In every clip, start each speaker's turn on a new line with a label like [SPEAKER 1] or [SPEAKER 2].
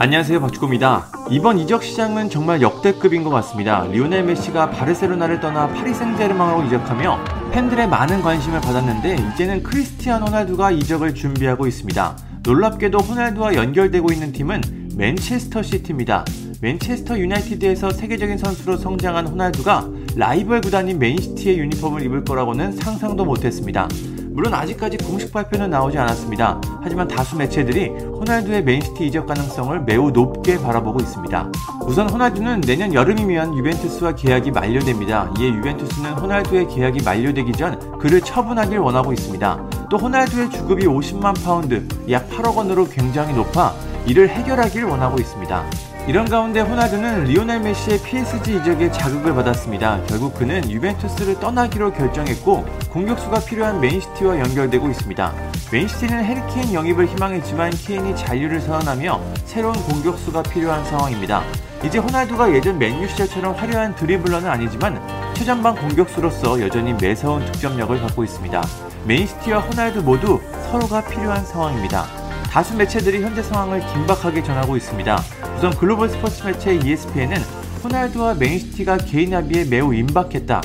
[SPEAKER 1] 안녕하세요 박주호입니다. 이번 이적 시장은 정말 역대급인 것 같습니다. 리오넬 메시가 바르셀로나를 떠나 파리 생제르맹으로 이적하며 팬들의 많은 관심을 받았는데 이제는 크리스티안 호날두가 이적을 준비하고 있습니다. 놀랍게도 호날두와 연결되고 있는 팀은 맨체스터 시티입니다. 맨체스터 유나이티드에서 세계적인 선수로 성장한 호날두가 라이벌 구단인 맨시티의 유니폼을 입을 거라고는 상상도 못했습니다. 물론 아직까지 공식 발표는 나오지 않았습니다. 하지만 다수 매체들이 호날두의 맨시티 이적 가능성을 매우 높게 바라보고 있습니다. 우선 호날두는 내년 여름이면 유벤투스와 계약이 만료됩니다. 이에 유벤투스는 호날두의 계약이 만료되기 전 그를 처분하길 원하고 있습니다. 또 호날두의 주급이 50만 파운드, 약 8억 원으로 굉장히 높아 이를 해결하길 원하고 있습니다. 이런 가운데 호날두는 리오넬 메시의 PSG 이적에 자극을 받았습니다. 결국 그는 유벤투스를 떠나기로 결정했고 공격수가 필요한 맨시티와 연결되고 있습니다. 맨시티는 해리 케인 영입을 희망했지만 케인이 잔류를 선언하며 새로운 공격수가 필요한 상황입니다. 이제 호날두가 예전 맨유 시절처럼 화려한 드리블러는 아니지만 최전방 공격수로서 여전히 매서운 득점력을 갖고 있습니다. 맨시티와 호날두 모두 서로가 필요한 상황입니다. 다수 매체들이 현재 상황을 긴박하게 전하고 있습니다. 우선 글로벌 스포츠 매체 ESPN은 호날두와 맨시티가 개인 합의에 매우 임박했다.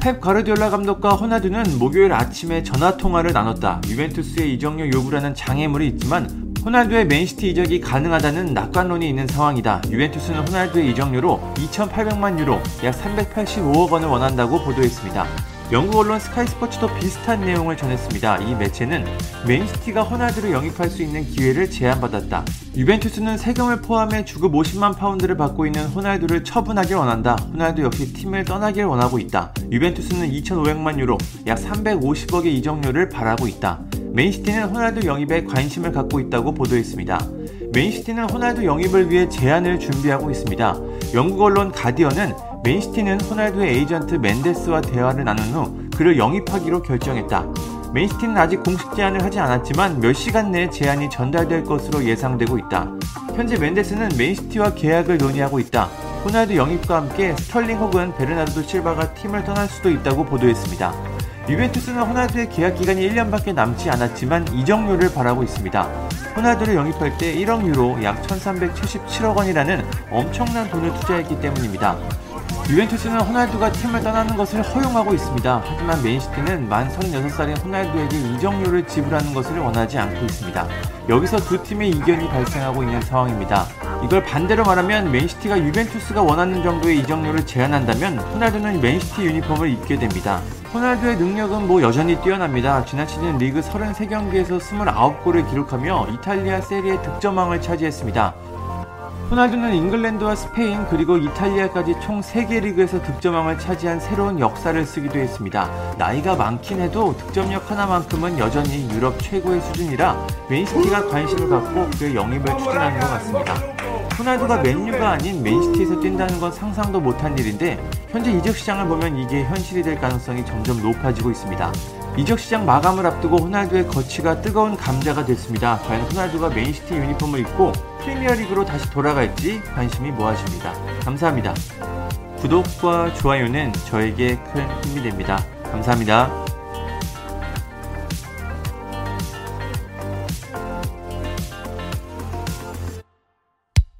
[SPEAKER 1] 펩 가르디올라 감독과 호날두는 목요일 아침에 전화 통화를 나눴다. 유벤투스의 이적료 요구라는 장애물이 있지만 호날두의 맨시티 이적이 가능하다는 낙관론이 있는 상황이다. 유벤투스는 호날두의 이적료로 2,800만 유로, 약 385억 원을 원한다고 보도했습니다. 영국 언론 스카이 스포츠도 비슷한 내용을 전했습니다. 이 매체는 맨시티가 호날두를 영입할 수 있는 기회를 제안받았다. 유벤투스는 세금을 포함해 주급 50만 파운드를 받고 있는 호날두를 처분하길 원한다. 호날두 역시 팀을 떠나길 원하고 있다. 유벤투스는 2,500만 유로, 약 350억의 이적료를 바라고 있다. 맨시티는 호날두 영입에 관심을 갖고 있다고 보도했습니다. 맨시티는 호날두 영입을 위해 제안을 준비하고 있습니다. 영국 언론 가디언은 맨시티는 호날두의 에이전트 멘데스와 대화를 나눈 후 그를 영입하기로 결정했다. 맨시티는 아직 공식 제안을 하지 않았지만 몇 시간 내에 제안이 전달될 것으로 예상되고 있다. 현재 멘데스는 맨시티와 계약을 논의하고 있다. 호날두 영입과 함께 스털링 혹은 베르나르도 실바가 팀을 떠날 수도 있다고 보도했습니다. 유벤투스는 호날두의 계약 기간이 1년밖에 남지 않았지만 이적료를 바라고 있습니다. 호날두를 영입할 때 1억 유로 약 1377억 원이라는 엄청난 돈을 투자했기 때문입니다. 유벤투스는 호날두가 팀을 떠나는 것을 허용하고 있습니다. 하지만 맨시티는 만 36살인 호날두에게 이적료를 지불하는 것을 원하지 않고 있습니다. 여기서 두 팀의 이견이 발생하고 있는 상황입니다. 이걸 반대로 말하면 맨시티가 유벤투스가 원하는 정도의 이적료를 제한한다면 호날두는 맨시티 유니폼을 입게 됩니다. 호날두의 능력은 뭐 여전히 뛰어납니다. 지난 시즌 리그 33경기에서 29골을 기록하며 이탈리아 세리의 득점왕을 차지했습니다. 호날두는 잉글랜드와 스페인 그리고 이탈리아까지 총 3개 리그에서 득점왕을 차지한 새로운 역사를 쓰기도 했습니다. 나이가 많긴 해도 득점력 하나만큼은 여전히 유럽 최고의 수준이라 맨시티가 관심을 갖고 그의 영입을 추진하는 것 같습니다. 호날두가 맨유가 아닌 맨시티에서 뛴다는 건 상상도 못한 일인데 현재 이적 시장을 보면 이게 현실이 될 가능성이 점점 높아지고 있습니다. 이적 시장 마감을 앞두고 호날두의 거취가 뜨거운 감자가 됐습니다. 과연 호날두가 맨시티 유니폼을 입고 프리미어리그로 다시 돌아갈지 관심이 모아집니다. 감사합니다. 구독과 좋아요는 저에게 큰 힘이 됩니다. 감사합니다.